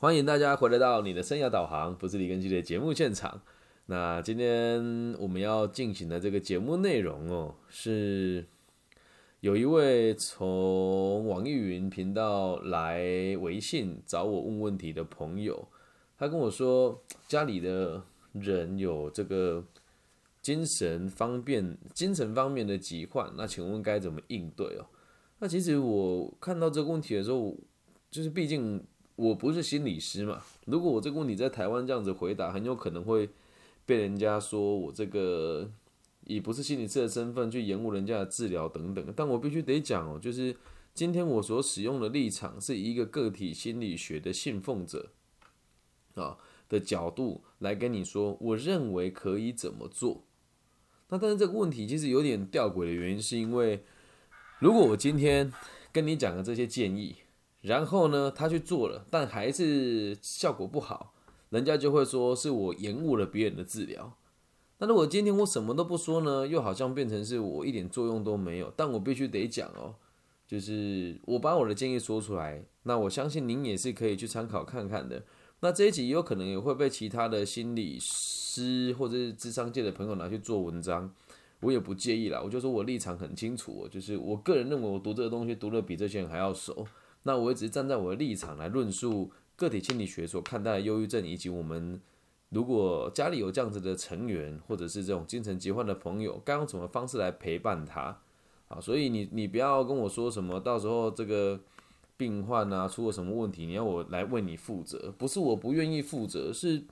欢迎大家回来到你的生涯导航，不是李根基的节目现场。那今天我们要进行的这个节目内容哦，是有一位从网易云频道来微信找我问问题的朋友，他跟我说家里的人有这个精神方面、精神方面的疾患，那请问该怎么应对哦？那其实我看到这个问题的时候，就是毕竟。我不是心理师嘛，如果我这个问题在台湾这样子回答，很有可能会被人家说我这个以不是心理师的身份去延误人家的治疗等等。但我必须得讲哦，就是今天我所使用的立场是一个个体心理学的信奉者啊的角度来跟你说，我认为可以怎么做。那但是这个问题其实有点吊诡的原因，是因为如果我今天跟你讲的这些建议。然后呢，他去做了，但还是效果不好，人家就会说是我延误了别人的治疗。那如果今天我什么都不说呢，又好像变成是我一点作用都没有。但我必须得讲哦，就是我把我的建议说出来，那我相信您也是可以去参考看看的。那这一集有可能也会被其他的心理师或者是智商界的朋友拿去做文章，我也不介意啦。我就说我立场很清楚，就是我个人认为我读这个东西读的比这些人还要熟。那我也只是站在我的立场来论述个体心理学所看待的忧郁症，以及我们如果家里有这样子的成员，或者是这种精神疾患的朋友，该用什么方式来陪伴他啊？所以你你不要跟我说什么，到时候这个病患啊出了什么问题，你要我来为你负责，不是我不愿意负责，是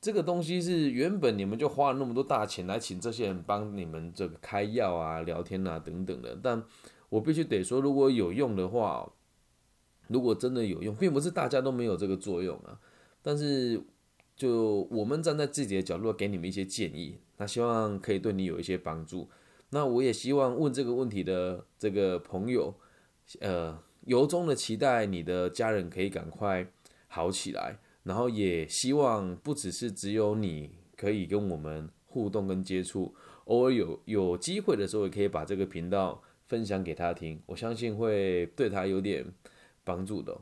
这个东西是原本你们就花了那么多大钱来请这些人帮你们这个开药啊、聊天啊等等的，但我必须得说，如果有用的话。如果真的有用，并不是大家都没有这个作用啊。但是，就我们站在自己的角度给你们一些建议，那希望可以对你有一些帮助。那我也希望问这个问题的这个朋友，呃，由衷的期待你的家人可以赶快好起来。然后也希望不只是只有你可以跟我们互动跟接触，偶尔有有机会的时候，也可以把这个频道分享给他听。我相信会对他有点。帮助的，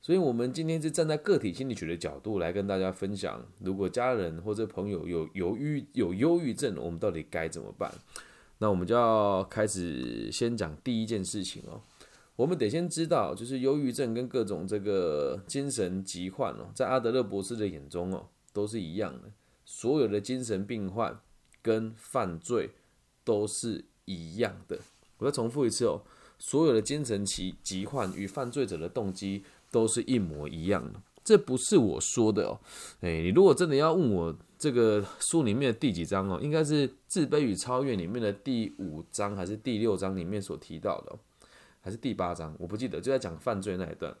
所以我们今天是站在个体心理学的角度来跟大家分享，如果家人或者朋友有犹豫有忧郁症，我们到底该怎么办？那我们就要开始先讲第一件事情哦。我们得先知道，就是忧郁症跟各种这个精神疾患哦，在阿德勒博士的眼中哦，都是一样的。所有的精神病患跟犯罪都是一样的。我再重复一次哦。所有的精神疾疾患与犯罪者的动机都是一模一样的，这不是我说的哦。诶，你如果真的要问我这个书里面的第几章哦，应该是《自卑与超越》里面的第五章还是第六章里面所提到的，还是第八章？我不记得，就在讲犯罪那一段。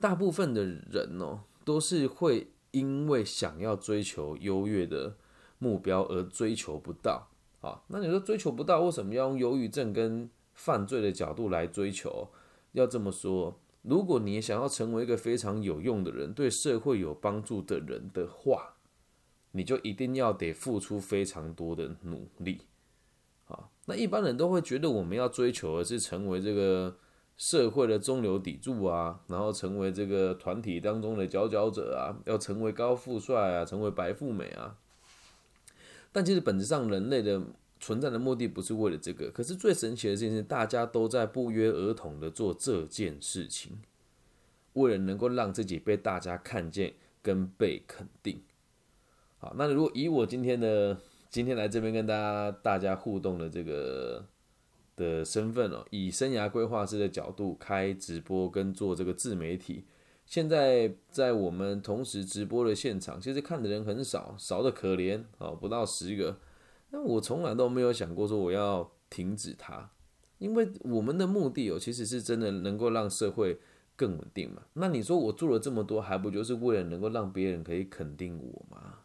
大部分的人哦，都是会因为想要追求优越的目标而追求不到。啊，那你说追求不到，为什么要用忧郁症跟？犯罪的角度来追求，要这么说，如果你想要成为一个非常有用的人，对社会有帮助的人的话，你就一定要得付出非常多的努力。啊，那一般人都会觉得我们要追求的是成为这个社会的中流砥柱啊，然后成为这个团体当中的佼佼者啊，要成为高富帅啊，成为白富美啊。但其实本质上，人类的。存在的目的不是为了这个，可是最神奇的事情是，大家都在不约而同的做这件事情，为了能够让自己被大家看见跟被肯定。好，那如果以我今天的今天来这边跟大家大家互动的这个的身份哦，以生涯规划师的角度开直播跟做这个自媒体，现在在我们同时直播的现场，其实看的人很少，少的可怜哦，不到十个。那我从来都没有想过说我要停止它，因为我们的目的哦，其实是真的能够让社会更稳定嘛。那你说我做了这么多，还不就是为了能够让别人可以肯定我吗？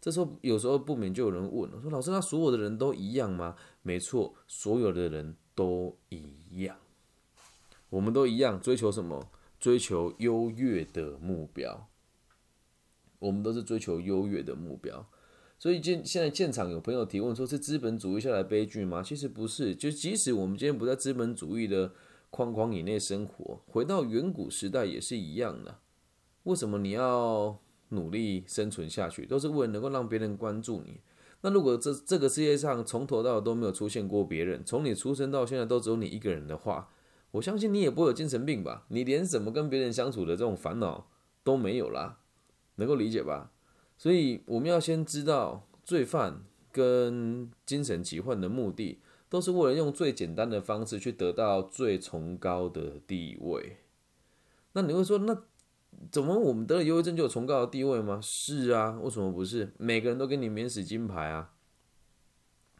这时候有时候不免就有人问了，说老师，那所有的人都一样吗？没错，所有的人都一样，我们都一样追求什么？追求优越的目标。我们都是追求优越的目标。所以现现在现场有朋友提问说，是资本主义下来悲剧吗？其实不是，就即使我们今天不在资本主义的框框以内生活，回到远古时代也是一样的。为什么你要努力生存下去？都是为了能够让别人关注你。那如果这这个世界上从头到尾都没有出现过别人，从你出生到现在都只有你一个人的话，我相信你也不会有精神病吧？你连怎么跟别人相处的这种烦恼都没有啦，能够理解吧？所以我们要先知道，罪犯跟精神疾患的目的，都是为了用最简单的方式去得到最崇高的地位。那你会说，那？怎么我们得了忧郁症就有崇高的地位吗？是啊，为什么不是？每个人都给你免死金牌啊，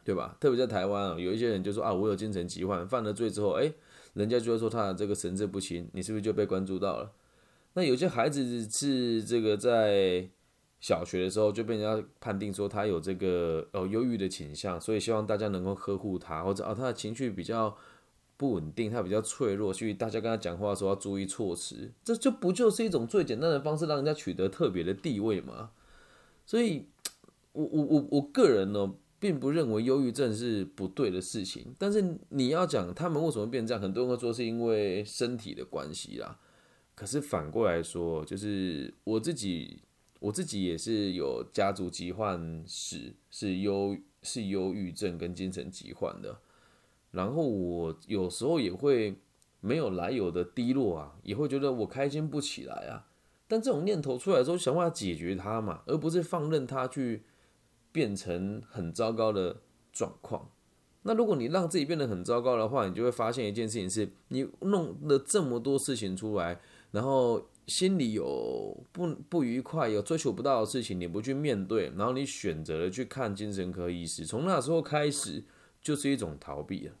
对吧？特别在台湾啊，有一些人就说啊，我有精神疾患，犯了罪之后，哎，人家就会说他的这个神志不清，你是不是就被关注到了？那有些孩子是这个在小学的时候就被人家判定说他有这个呃忧郁的倾向，所以希望大家能够呵护他，或者啊他的情绪比较。不稳定，他比较脆弱，所以大家跟他讲话的时候要注意措辞。这就不就是一种最简单的方式，让人家取得特别的地位吗？所以，我我我我个人呢，并不认为忧郁症是不对的事情。但是你要讲他们为什么变这样，很多人会说是因为身体的关系啦。可是反过来说，就是我自己，我自己也是有家族疾患史，是忧是忧郁症跟精神疾患的。然后我有时候也会没有来由的低落啊，也会觉得我开心不起来啊。但这种念头出来之后，想办法解决它嘛，而不是放任它去变成很糟糕的状况。那如果你让自己变得很糟糕的话，你就会发现一件事情：是你弄了这么多事情出来，然后心里有不不愉快、有追求不到的事情，你不去面对，然后你选择了去看精神科医师，从那时候开始就是一种逃避啊。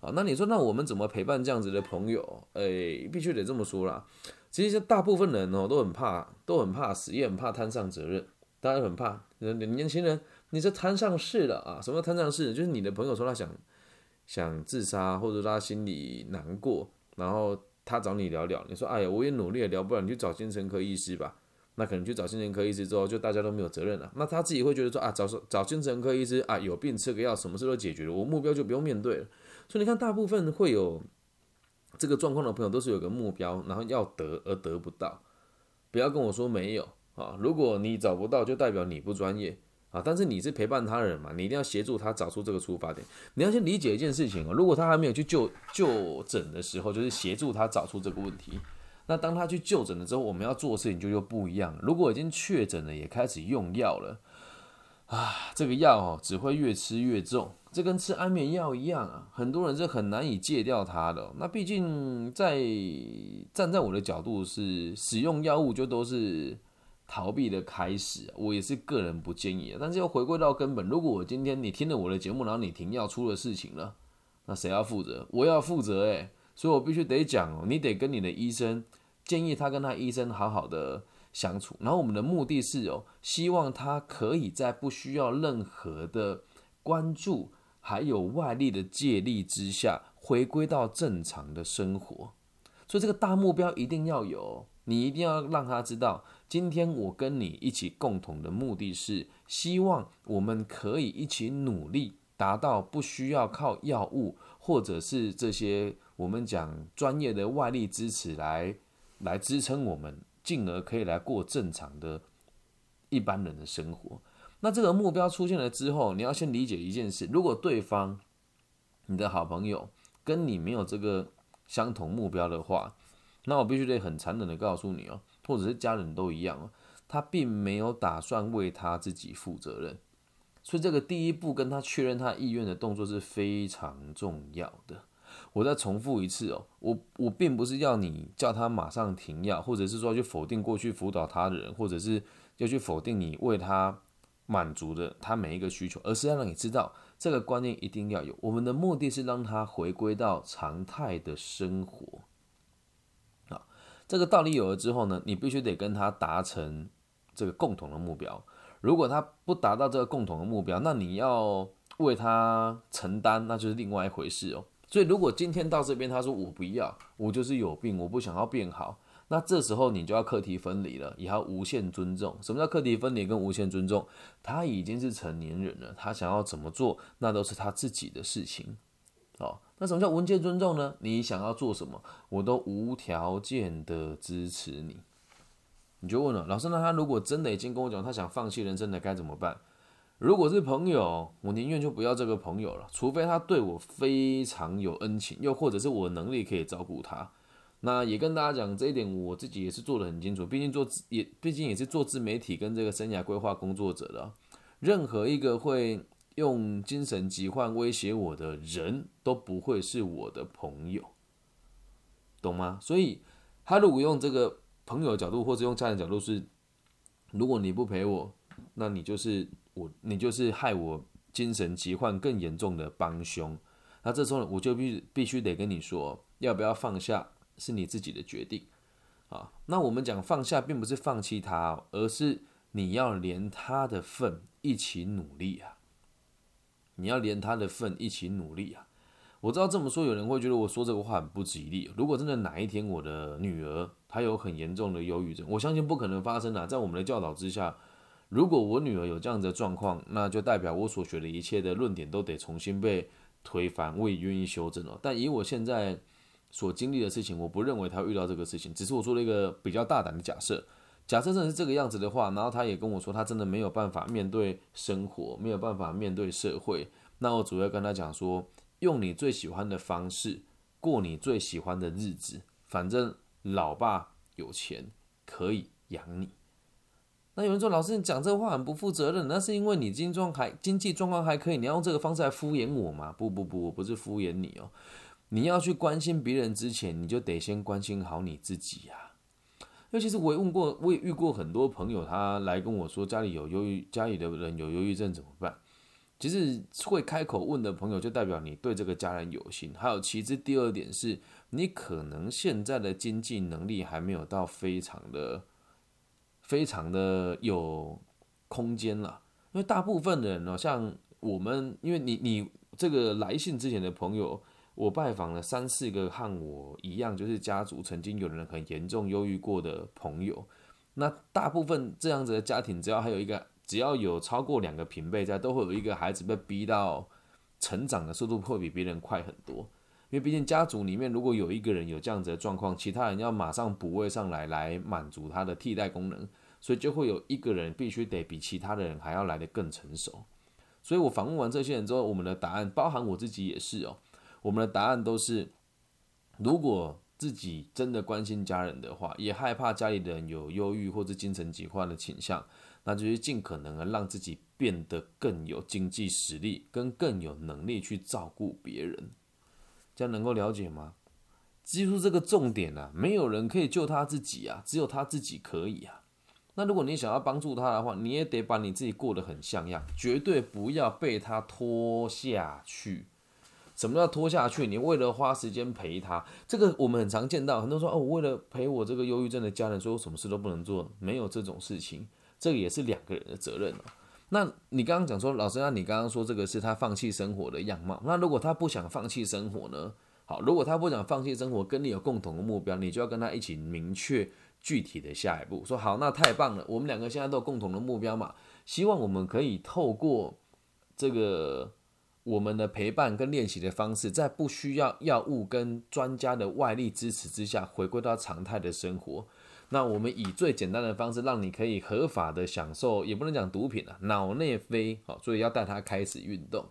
啊，那你说，那我们怎么陪伴这样子的朋友？诶，必须得这么说啦。其实大部分人哦都很怕，都很怕死，也很怕摊上责任。大家都很怕，年轻人，你这摊上事了啊？什么叫摊上事？就是你的朋友说他想想自杀，或者他心里难过，然后他找你聊聊。你说，哎呀，我也努力了，聊不了，你去找精神科医师吧。那可能去找精神科医师之后，就大家都没有责任了。那他自己会觉得说，啊，找找精神科医师啊，有病吃个药，什么事都解决了，我目标就不用面对了。所以你看，大部分会有这个状况的朋友，都是有个目标，然后要得而得不到。不要跟我说没有啊！如果你找不到，就代表你不专业啊！但是你是陪伴他人嘛，你一定要协助他找出这个出发点。你要先理解一件事情哦，如果他还没有去就就诊的时候，就是协助他找出这个问题。那当他去就诊了之后，我们要做的事情就又不一样。如果已经确诊了，也开始用药了。啊，这个药哦，只会越吃越重，这跟吃安眠药一样啊，很多人是很难以戒掉它的。那毕竟在站在我的角度是，使用药物就都是逃避的开始，我也是个人不建议。但是要回归到根本，如果我今天你听了我的节目，然后你停药出了事情了，那谁要负责？我要负责诶，所以我必须得讲哦，你得跟你的医生建议他跟他医生好好的。相处，然后我们的目的是哦，希望他可以在不需要任何的关注，还有外力的借力之下，回归到正常的生活。所以这个大目标一定要有，你一定要让他知道，今天我跟你一起共同的目的是，希望我们可以一起努力，达到不需要靠药物或者是这些我们讲专业的外力支持来来支撑我们。进而可以来过正常的一般人的生活。那这个目标出现了之后，你要先理解一件事：如果对方你的好朋友跟你没有这个相同目标的话，那我必须得很残忍的告诉你哦，或者是家人都一样，他并没有打算为他自己负责任。所以这个第一步跟他确认他意愿的动作是非常重要的。我再重复一次哦，我我并不是要你叫他马上停药，或者是说去否定过去辅导他的人，或者是要去否定你为他满足的他每一个需求，而是要让你知道这个观念一定要有。我们的目的是让他回归到常态的生活。这个道理有了之后呢，你必须得跟他达成这个共同的目标。如果他不达到这个共同的目标，那你要为他承担，那就是另外一回事哦。所以，如果今天到这边，他说我不要，我就是有病，我不想要变好，那这时候你就要课题分离了，也要无限尊重。什么叫课题分离跟无限尊重？他已经是成年人了，他想要怎么做，那都是他自己的事情。哦，那什么叫文件尊重呢？你想要做什么，我都无条件的支持你。你就问了，老师，那他如果真的已经跟我讲他想放弃人生的该怎么办？如果是朋友，我宁愿就不要这个朋友了，除非他对我非常有恩情，又或者是我能力可以照顾他。那也跟大家讲这一点，我自己也是做的很清楚，毕竟做也毕竟也是做自媒体跟这个生涯规划工作者的，任何一个会用精神疾患威胁我的人都不会是我的朋友，懂吗？所以他如果用这个。朋友的角度，或者用家人角度是，如果你不陪我，那你就是我，你就是害我精神疾患更严重的帮凶。那这时候我就必必须得跟你说，要不要放下是你自己的决定啊。那我们讲放下，并不是放弃他，而是你要连他的份一起努力啊。你要连他的份一起努力啊。我知道这么说，有人会觉得我说这个话很不吉利。如果真的哪一天我的女儿她有很严重的忧郁症，我相信不可能发生啊。在我们的教导之下，如果我女儿有这样的状况，那就代表我所学的一切的论点都得重新被推翻，我也愿意修正了。但以我现在所经历的事情，我不认为她遇到这个事情，只是我做了一个比较大胆的假设。假设真的是这个样子的话，然后他也跟我说，他真的没有办法面对生活，没有办法面对社会，那我主要跟他讲说。用你最喜欢的方式过你最喜欢的日子，反正老爸有钱可以养你。那有人说：“老师，你讲这话很不负责任。”那是因为你经状还经济状况还可以，你要用这个方式来敷衍我吗？不不不，我不是敷衍你哦。你要去关心别人之前，你就得先关心好你自己呀。尤其是我也问过，我也遇过很多朋友，他来跟我说家里有忧郁，家里的人有忧郁症怎么办？其实会开口问的朋友，就代表你对这个家人有心。还有，其次第二点是，你可能现在的经济能力还没有到非常的、非常的有空间了。因为大部分的人呢，像我们，因为你你这个来信之前的朋友，我拜访了三四个和我一样，就是家族曾经有人很严重忧郁过的朋友。那大部分这样子的家庭，只要还有一个。只要有超过两个平辈在，都会有一个孩子被逼到成长的速度会比别人快很多。因为毕竟家族里面如果有一个人有这样子的状况，其他人要马上补位上来来满足他的替代功能，所以就会有一个人必须得比其他的人还要来得更成熟。所以我访问完这些人之后，我们的答案包含我自己也是哦，我们的答案都是：如果自己真的关心家人的话，也害怕家里的人有忧郁或者精神疾患的倾向。那就是尽可能的让自己变得更有经济实力，跟更有能力去照顾别人，这样能够了解吗？记住这个重点啊，没有人可以救他自己啊，只有他自己可以啊。那如果你想要帮助他的话，你也得把你自己过得很像样，绝对不要被他拖下去。什么叫拖下去？你为了花时间陪他，这个我们很常见到，很多说哦，我为了陪我这个忧郁症的家人，所以我什么事都不能做，没有这种事情。这个也是两个人的责任哦。那你刚刚讲说，老师，那你刚刚说这个是他放弃生活的样貌。那如果他不想放弃生活呢？好，如果他不想放弃生活，跟你有共同的目标，你就要跟他一起明确具体的下一步。说好，那太棒了，我们两个现在都有共同的目标嘛，希望我们可以透过这个我们的陪伴跟练习的方式，在不需要药物跟专家的外力支持之下，回归到常态的生活。那我们以最简单的方式，让你可以合法的享受，也不能讲毒品啊，脑内啡，好，所以要带他开始运动。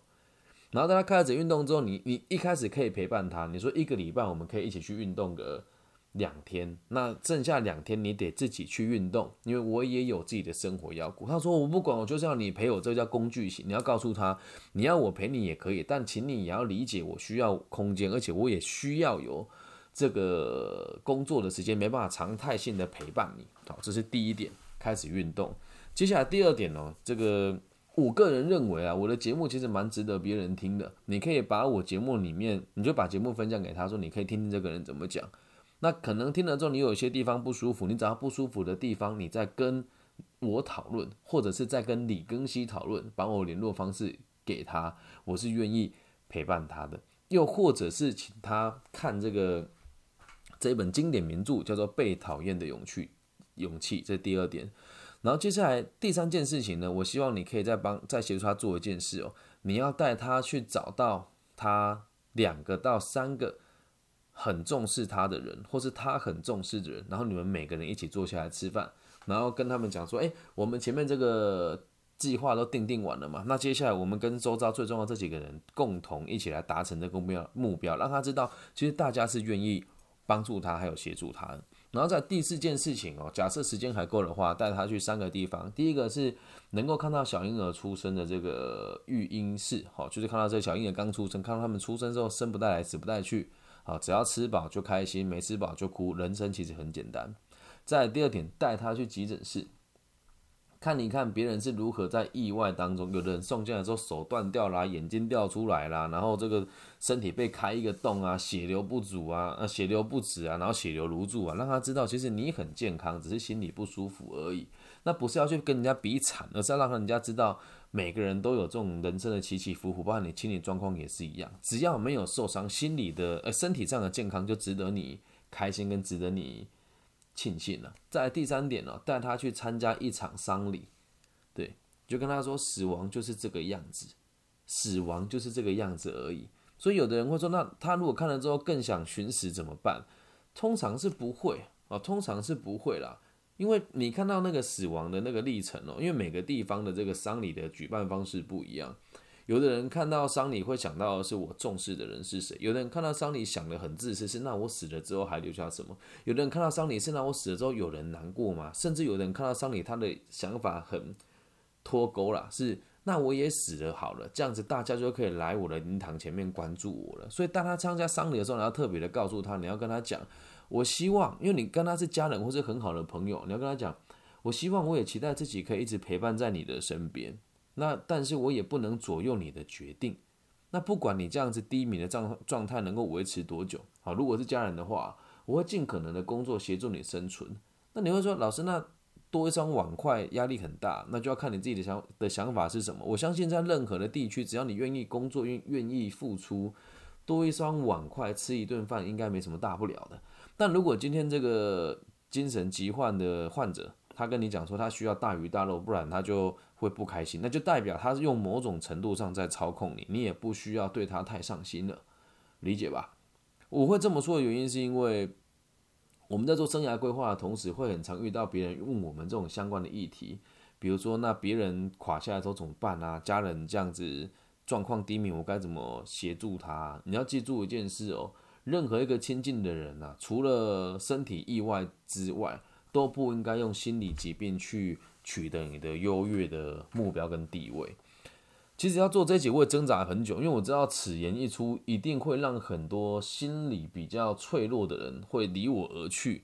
然后带他开始运动之后，你你一开始可以陪伴他，你说一个礼拜我们可以一起去运动个两天，那剩下两天你得自己去运动，因为我也有自己的生活要顾。他说我不管，我就是要你陪我，这叫工具型。你要告诉他，你要我陪你也可以，但请你也要理解我需要空间，而且我也需要有。这个工作的时间没办法常态性的陪伴你，好，这是第一点，开始运动。接下来第二点呢，这个我个人认为啊，我的节目其实蛮值得别人听的。你可以把我节目里面，你就把节目分享给他说，你可以听听这个人怎么讲。那可能听了之后，你有一些地方不舒服，你只要不舒服的地方，你再跟我讨论，或者是在跟李庚希讨论，把我联络方式给他，我是愿意陪伴他的。又或者是请他看这个。这一本经典名著叫做《被讨厌的勇气》，勇气，这第二点。然后接下来第三件事情呢，我希望你可以再帮再协助他做一件事哦，你要带他去找到他两个到三个很重视他的人，或是他很重视的人，然后你们每个人一起坐下来吃饭，然后跟他们讲说，哎，我们前面这个计划都定定完了嘛，那接下来我们跟周遭最重要这几个人共同一起来达成这个目标目标，让他知道，其实大家是愿意帮助他，还有协助他的。然后在第四件事情哦，假设时间还够的话，带他去三个地方。第一个是能够看到小婴儿出生的这个育婴室，好，就是看到这小婴儿刚出生，看到他们出生之后生不带来死不带去，好，只要吃饱就开心，没吃饱就哭。人生其实很简单。在第二点，带他去急诊室。看一看别人是如何在意外当中，有的人送进来之后手断掉啦，眼睛掉出来啦，然后这个身体被开一个洞啊，血流不足啊，呃血流不止啊，然后血流如注啊，让他知道其实你很健康，只是心里不舒服而已。那不是要去跟人家比惨，而是要让人家知道每个人都有这种人生的起起伏伏，包括你心理状况也是一样，只要没有受伤，心理的呃身体上的健康就值得你开心跟值得你。庆幸了。在第三点呢，带他去参加一场丧礼，对，就跟他说，死亡就是这个样子，死亡就是这个样子而已。所以有的人会说，那他如果看了之后更想寻死怎么办？通常是不会啊，通常是不会啦，因为你看到那个死亡的那个历程哦，因为每个地方的这个丧礼的举办方式不一样。有的人看到丧礼会想到是我重视的人是谁，有的人看到丧礼想的很自私，是那我死了之后还留下什么？有的人看到丧礼是那我死了之后有人难过吗？甚至有的人看到丧礼他的想法很脱钩啦，是那我也死了好了，这样子大家就可以来我的灵堂前面关注我了。所以当他参加丧礼的时候，你要特别的告诉他，你要跟他讲，我希望，因为你跟他是家人或是很好的朋友，你要跟他讲，我希望我也期待自己可以一直陪伴在你的身边。那但是我也不能左右你的决定。那不管你这样子低迷的状状态能够维持多久，好，如果是家人的话，我会尽可能的工作协助你生存。那你会说，老师，那多一双碗筷压力很大，那就要看你自己的想的想法是什么。我相信在任何的地区，只要你愿意工作，愿愿意付出，多一双碗筷吃一顿饭应该没什么大不了的。但如果今天这个精神疾患的患者，他跟你讲说他需要大鱼大肉，不然他就会不开心，那就代表他是用某种程度上在操控你，你也不需要对他太上心了，理解吧？我会这么说的原因是因为我们在做生涯规划的同时，会很常遇到别人问我们这种相关的议题，比如说那别人垮下来之后怎么办啊？家人这样子状况低迷，我该怎么协助他？你要记住一件事哦，任何一个亲近的人呐，除了身体意外之外。都不应该用心理疾病去取得你的优越的目标跟地位。其实要做这几位挣扎很久，因为我知道此言一出，一定会让很多心理比较脆弱的人会离我而去。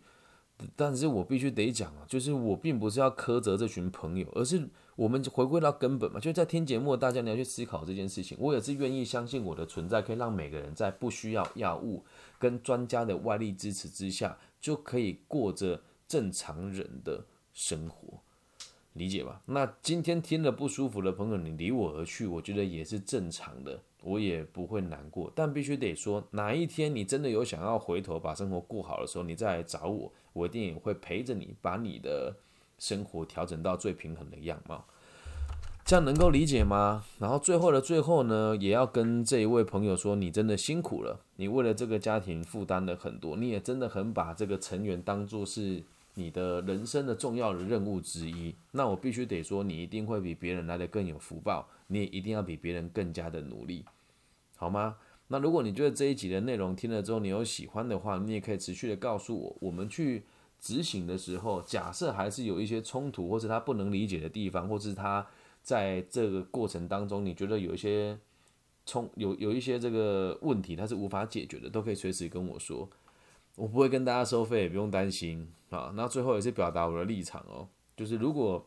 但是我必须得讲啊，就是我并不是要苛责这群朋友，而是我们就回归到根本嘛，就在听节目，大家你要去思考这件事情。我也是愿意相信我的存在，可以让每个人在不需要药物跟专家的外力支持之下，就可以过着。正常人的生活，理解吧？那今天听了不舒服的朋友，你离我而去，我觉得也是正常的，我也不会难过。但必须得说，哪一天你真的有想要回头把生活过好的时候，你再来找我，我一定也会陪着你，把你的生活调整到最平衡的样貌。这样能够理解吗？然后最后的最后呢，也要跟这一位朋友说，你真的辛苦了，你为了这个家庭负担了很多，你也真的很把这个成员当做是。你的人生的重要的任务之一，那我必须得说，你一定会比别人来的更有福报，你也一定要比别人更加的努力，好吗？那如果你觉得这一集的内容听了之后你有喜欢的话，你也可以持续的告诉我，我们去执行的时候，假设还是有一些冲突，或是他不能理解的地方，或是他在这个过程当中你觉得有一些冲有有一些这个问题他是无法解决的，都可以随时跟我说。我不会跟大家收费，也不用担心啊。那最后也是表达我的立场哦，就是如果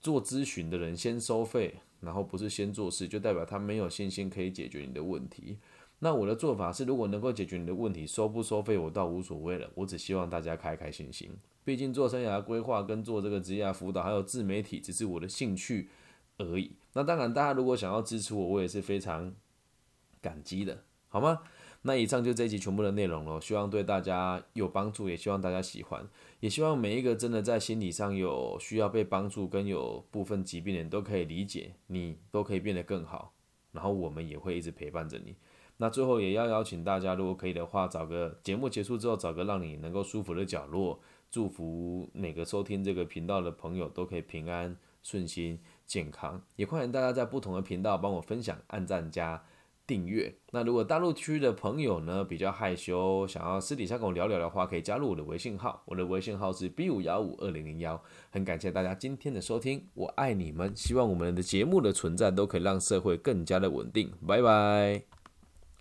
做咨询的人先收费，然后不是先做事，就代表他没有信心可以解决你的问题。那我的做法是，如果能够解决你的问题，收不收费我倒无所谓了。我只希望大家开开心心。毕竟做生涯规划跟做这个职业辅导还有自媒体，只是我的兴趣而已。那当然，大家如果想要支持我，我也是非常感激的，好吗？那以上就这一集全部的内容了，希望对大家有帮助，也希望大家喜欢，也希望每一个真的在心理上有需要被帮助跟有部分疾病的人都可以理解，你都可以变得更好，然后我们也会一直陪伴着你。那最后也要邀请大家，如果可以的话，找个节目结束之后，找个让你能够舒服的角落，祝福每个收听这个频道的朋友都可以平安顺心健康。也欢迎大家在不同的频道帮我分享、按赞加。订阅。那如果大陆区的朋友呢比较害羞，想要私底下跟我聊聊的话，可以加入我的微信号，我的微信号是 B 五幺五二零零幺。很感谢大家今天的收听，我爱你们，希望我们的节目的存在都可以让社会更加的稳定。拜拜。